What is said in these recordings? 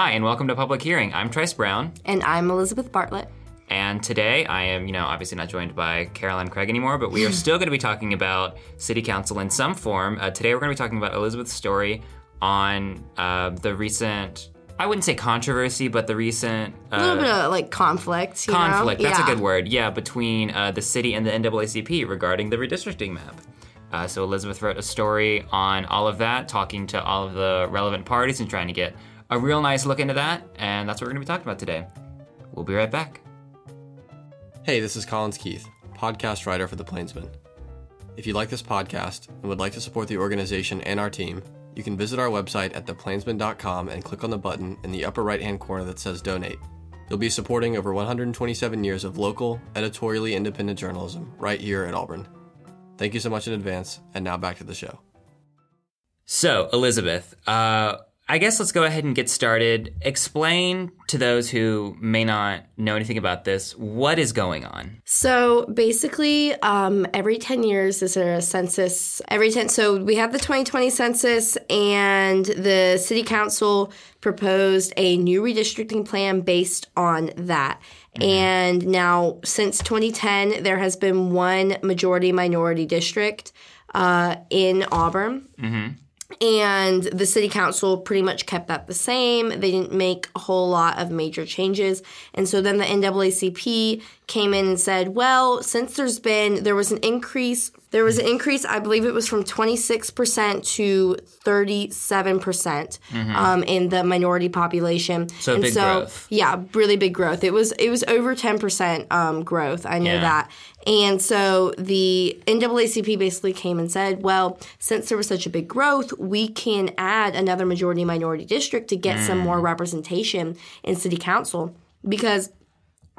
Hi, and welcome to Public Hearing. I'm Trice Brown, And I'm Elizabeth Bartlett. and today I am, you know, obviously not joined by Caroline Craig anymore, but we are still going to be talking about City Council in some form. Uh, today we're going to be talking about Elizabeth's story on uh, the recent, I wouldn't say controversy, but the recent uh, A little bit of like conflict. You conflict. Know? That's yeah. a good word. Yeah, between uh, the city and the NAACP regarding the redistricting map. Uh, so Elizabeth wrote a story on all of that, talking to all of the relevant parties and trying to get a real nice look into that. And that's what we're going to be talking about today. We'll be right back. Hey, this is Collins Keith, podcast writer for The Plainsman. If you like this podcast and would like to support the organization and our team, you can visit our website at theplainsman.com and click on the button in the upper right hand corner that says Donate. You'll be supporting over 127 years of local, editorially independent journalism right here at Auburn. Thank you so much in advance, and now back to the show. So, Elizabeth, uh, I guess let's go ahead and get started. Explain to those who may not know anything about this what is going on. So basically, um, every 10 years is there a census. Every 10, so we have the 2020 census, and the city council proposed a new redistricting plan based on that. And now, since 2010, there has been one majority minority district uh, in Auburn. And the city council pretty much kept that the same. They didn't make a whole lot of major changes. And so then the NAACP came in and said, well, since there's been, there was an increase, there was an increase, I believe it was from 26% to 37% um, in the minority population. Mm-hmm. So and big so, growth. Yeah, really big growth. It was, it was over 10% um, growth. I know Yeah. that. And so the NAACP basically came and said, well, since there was such a big growth, we can add another majority minority district to get some more representation in city council because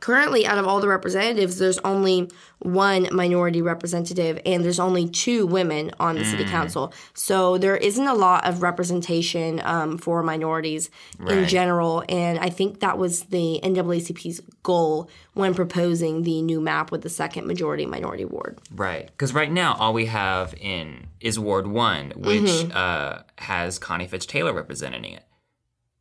currently out of all the representatives there's only one minority representative and there's only two women on the city council so there isn't a lot of representation um, for minorities in general and i think that was the naacp's goal when proposing the new map with the second majority minority ward Right. Because right now, all we have in is Ward 1, which uh, has Connie Fitch Taylor representing it.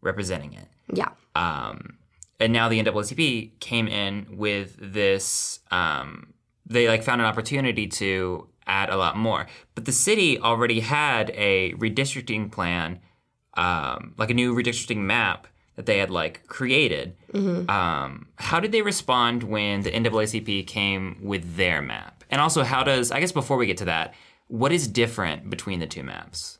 Representing it. yeah um, and now the NAACP came in with this. Um, they like found an opportunity to add a lot more, but the city already had a redistricting plan, um, like a new redistricting map that they had like created. Um, how did they respond when the NAACP came with their map? And also, how does I guess before we get to that, what is different between the two maps?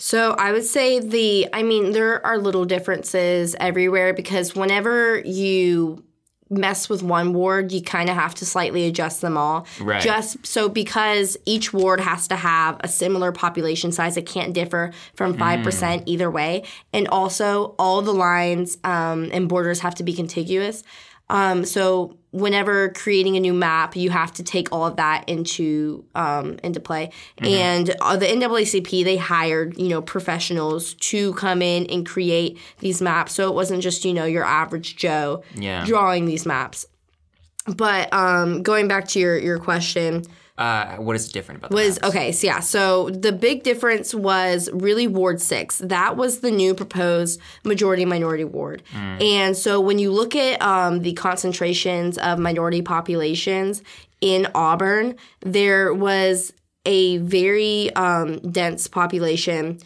So I would say the, I mean, there are little differences everywhere because whenever you mess with one ward, you kind of have to slightly adjust them all. Right. Just so because each ward has to have a similar population size, it can't differ from 5% either way. And also, all the lines um, and borders have to be contiguous. Um, so whenever creating a new map, you have to take all of that into um, into play. And uh, the NAACP they hired you know professionals to come in and create these maps. So it wasn't just you know your average Joe Yeah. drawing these maps. But um, going back to your your question, Uh, what is different about the was maps? okay so yeah so the big difference was really ward 6 that was the new proposed majority minority ward and so when you look at um, the concentrations of minority populations in auburn there was a very um, dense population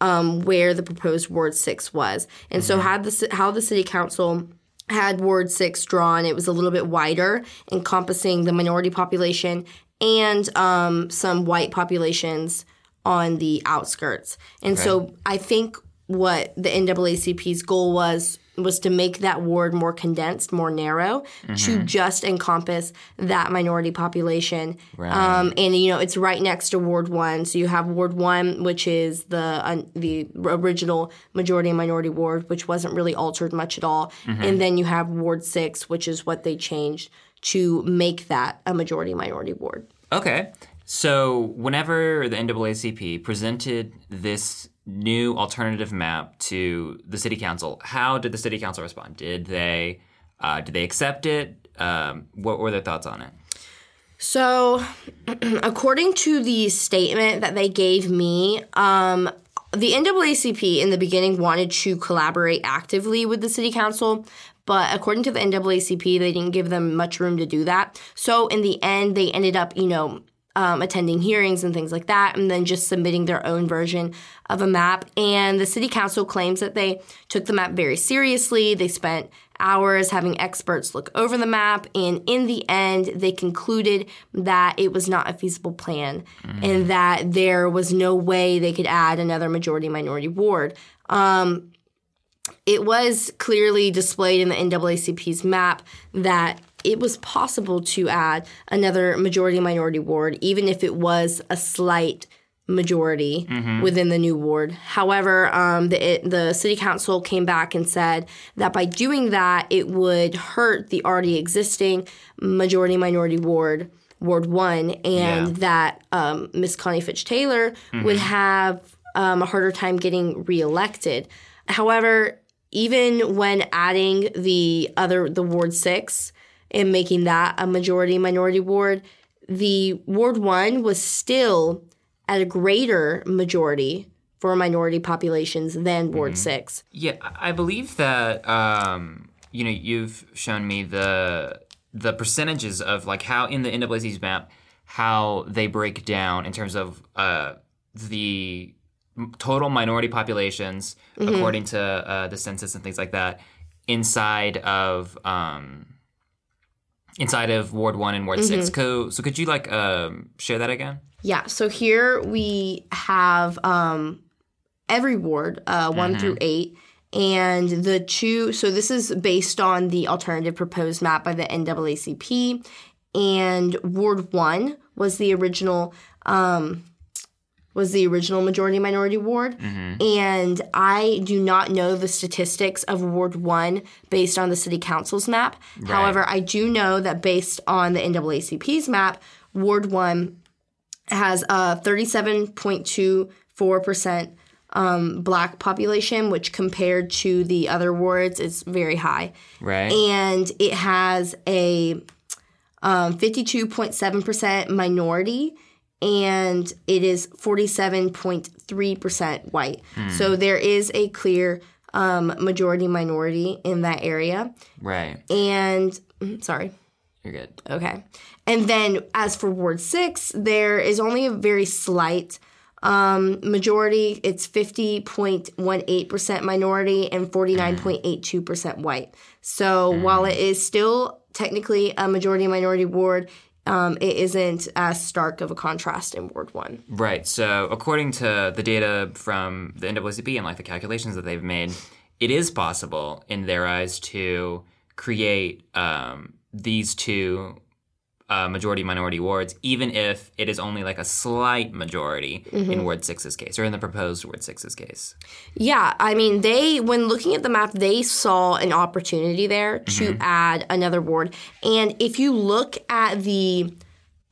um, where the proposed ward 6 was and so had the how the city council had Ward 6 drawn. It was a little bit wider, encompassing the minority population and um, some white populations on the outskirts. And so I think what the NAACP's goal was was to make that ward more condensed, more narrow, to just encompass that minority population. Um, and you know, it's right next to Ward One, so you have Ward One, which is the uh, the original majority and minority ward, which wasn't really altered much at all, and then you have Ward Six, which is what they changed to make that a majority minority board. Okay. So, whenever the NAACP presented this new alternative map to the city council, how did the city council respond? Did they uh, did they accept it? Um, what were their thoughts on it? So, according to the statement that they gave me, um, the NAACP in the beginning wanted to collaborate actively with the city council, but according to the NAACP, they didn't give them much room to do that. So in the end, they ended up, you know, um, attending hearings and things like that, and then just submitting their own version of a map. And the city council claims that they took the map very seriously. They spent hours having experts look over the map, and in the end, they concluded that it was not a feasible plan and that there was no way they could add another majority minority ward. Um, it was clearly displayed in the NAACP's map that it was possible to add another majority minority ward, even if it was a slight majority within the new ward. However, um, the, it, the city council came back and said that by doing that, it would hurt the already existing majority minority ward. Ward one, and Yeah. that um, Miss Connie Fitch Taylor would have um, a harder time getting reelected. However, even when adding the other the Ward six and making that a majority minority ward, the Ward one was still at a greater majority for minority populations than Ward six. Yeah, I believe that um, you know you've shown me the the percentages of like how in the NAACP's map how they break down in terms of uh, the total minority populations according to uh, the census and things like that inside of um, inside of Ward One and Ward Six. Co- so could you like um, share that again? Yeah, so here we have um, every ward, uh, one through eight, and the two. So this is based on the alternative proposed map by the NAACP, and Ward one was the original. Um, was the original majority minority ward. And I do not know the statistics of Ward 1 based on the city council's map. However, I do know that based on the NAACP's map, Ward 1 has a 37.24% um, black population, which compared to the other wards is very high. Right. And it has a um, 52.7% minority and it is 47.3% white. So there is a clear um, majority minority in that area. right. And mm, sorry. You're good. Okay. And then as for Ward 6, there is only a very slight um, majority. It's 50.18% minority and 49.82% white. So while it is still technically a majority minority ward, um, it isn't as stark of a contrast in Ward 1. Right. So, according to the data from the NAACP and like the calculations that they've made, it is possible in their eyes to create um, these two uh, majority minority wards, even if it is only like a slight majority in Ward 6's case or in the proposed Ward 6's case. Yeah, I mean, they when looking at the map, they saw an opportunity there to add another ward. And if you look at the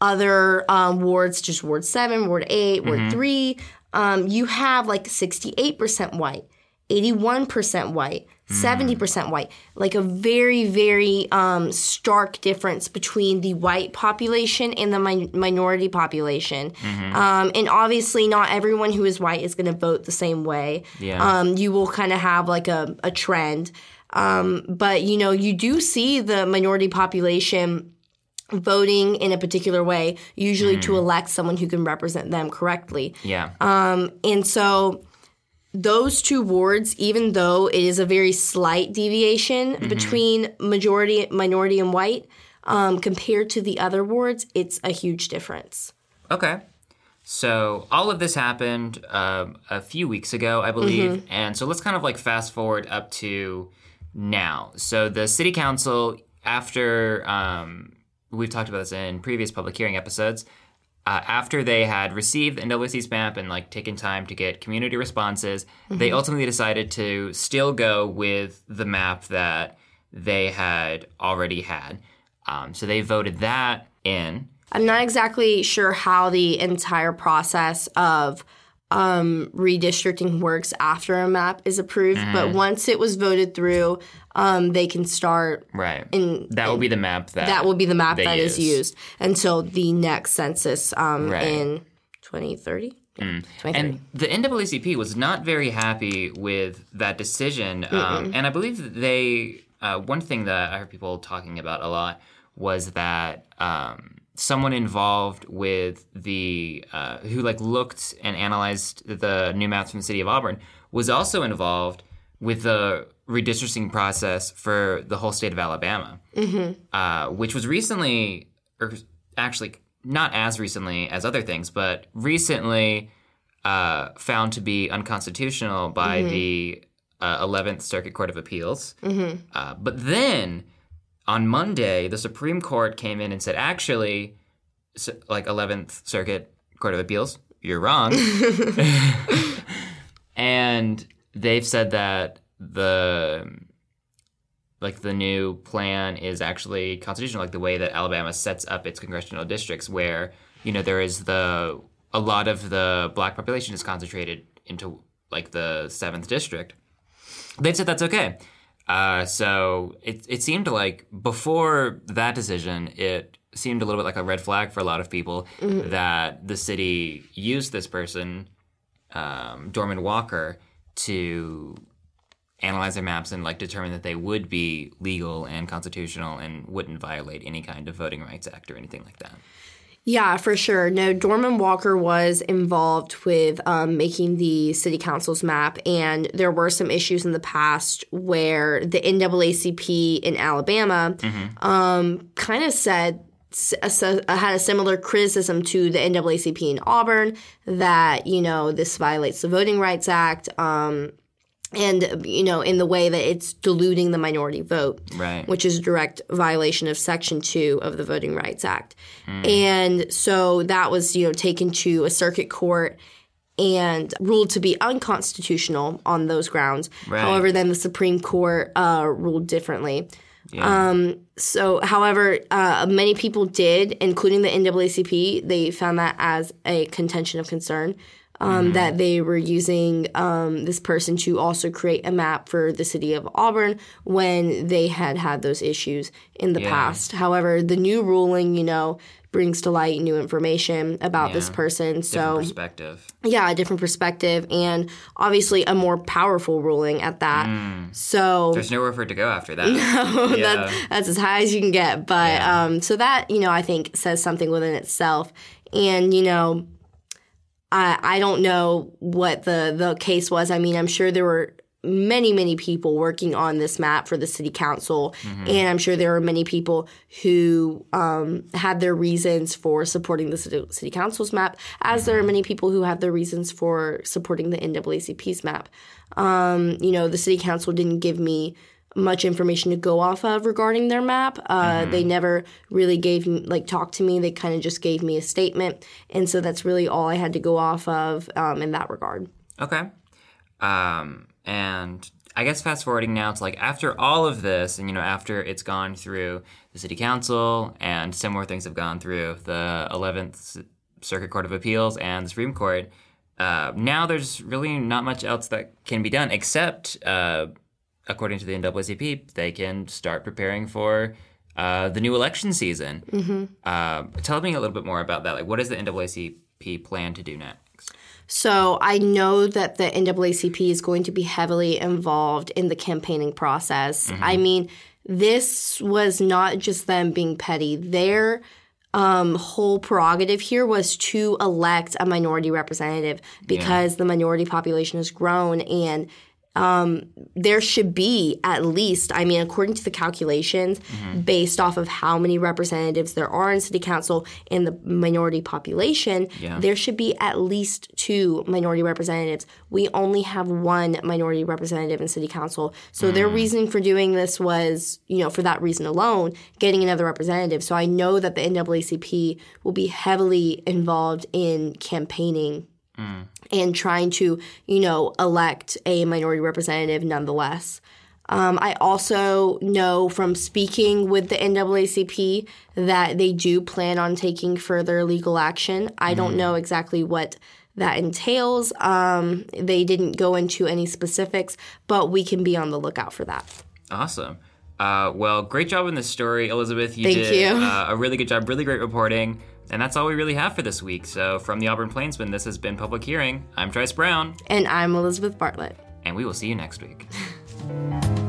other um, wards, just Ward Seven, Ward 8 Ward Three, um, you have like 68% white, 81% white, eighty-one percent white. 70% white, like a very, very um, stark difference between the white population and the min- minority population. Um, and obviously, not everyone who is white is going to vote the same way. Yeah. Um, you will kind of have like a, a trend. Um, but, you know, you do see the minority population voting in a particular way, usually to elect someone who can represent them correctly. Yeah. Um and so those two wards, even though it is a very slight deviation between majority, minority, and white, um, compared to the other wards, it's a huge difference. Okay. So all of this happened um, a few weeks ago, I believe, and so let's kind of like fast forward up to now. So the city council, after um, we've talked about this in previous public hearing episodes, uh, after they had received the NWC's map and like taken time to get community responses, they ultimately decided to still go with the map that they had already had. Um, so they voted that in. I'm not exactly sure how the entire process of um, redistricting works after a map is approved, but once it was voted through, um, they can start. Right. In, that will be the map that that will be the map that is use. used until the next census um, Right. in 2030. Yeah, that's. And the NAACP was not very happy with that decision. Um, and I believe that they, uh, one thing that I heard people talking about a lot was that um, someone involved with the, uh, who like looked and analyzed the new maps from the city of Auburn was also involved with the redistricting process for the whole state of Alabama, uh, which was recently, or actually not as recently as other things, but recently uh, found to be unconstitutional by the uh, 11th Circuit Court of Appeals. Uh, but then on Monday, the Supreme Court came in and said, actually, like 11th Circuit Court of Appeals, you're wrong. and they've said that the like the new plan is actually constitutional, like the way that Alabama sets up its congressional districts, where you know there is the a lot of the black population is concentrated into like the seventh district. They've said that's okay. Uh, so it it seemed like before that decision, it seemed a little bit like a red flag for a lot of people that the city used this person, um, Dorman Walker, to analyze their maps and like determine that they would be legal and constitutional and wouldn't violate any kind of voting rights act or anything like that. Yeah, for sure. No, Dorman Walker was involved with um, making the city council's map, and there were some issues in the past where the NAACP in Alabama um, kind of said had a similar criticism to the NAACP in Auburn that you know this violates the Voting Rights Act. Um, and you know in the way that it's diluting the minority vote Right. which is a direct violation of section 2 of the voting rights act and so that was you know taken to a circuit court and ruled to be unconstitutional on those grounds Right. however then the supreme court uh, ruled differently Yeah. so, however, uh, many people did, including the NAACP, they found that as a contention of concern. Um, That they were using um, this person to also create a map for the city of Auburn when they had had those issues in the Yeah. past. However, the new ruling, you know, brings to light new information about this Yeah. person. Different So, perspective. yeah, a different perspective and obviously a more powerful ruling at that. So, There's nowhere for it to go after that. that's, yeah. that's as high as you can get. But um, so that you know, I think says something within itself. And you know, I I don't know what the the case was. I mean, I'm sure there were many many people working on this map for the city council, and I'm sure there are many people who um, had their reasons for supporting the city, city council's map, as there are many people who have their reasons for supporting the NAACP's map. Um, you know, the city council didn't give me much information to go off of regarding their map. Uh, They never really gave me, like, talked to me. They kind of just gave me a statement. And so that's really all I had to go off of um, in that regard. Okay. Um, and I guess fast forwarding now to like after all of this, and you know, after it's gone through the city council and similar things have gone through the 11th Circuit Court of Appeals and the Supreme Court, uh, now there's really not much else that can be done except, uh, according to the NAACP, they can start preparing for uh, the new election season. Mm-hmm. Uh, tell me a little bit more about that. Like, what does the NAACP plan to do next? So I know that the NAACP is going to be heavily involved in the campaigning process. I mean, this was not just them being petty. Their um, whole prerogative here was to elect a minority representative because the minority population has grown and um, there should be at least, I mean, according to the calculations, based off of how many representatives there are in city council and the minority population, Yeah. there should be at least two minority representatives. We only have one minority representative in city council. So their reasoning for doing this was, you know, for that reason alone, getting another representative. So I know that the NAACP will be heavily involved in campaigning and trying to, you know, elect a minority representative nonetheless. Um, I also know from speaking with the NAACP that they do plan on taking further legal action. I don't know exactly what that entails. Um, they didn't go into any specifics, but we can be on the lookout for that. Awesome. Uh, well, great job in this story, Elizabeth. You Thank did you. Uh, a really good job, really great reporting. And that's all we really have for this week. So, from the Auburn Plainsman, this has been Public Hearing. I'm Trice Brown, And I'm Elizabeth Bartlett. and we will see you next week.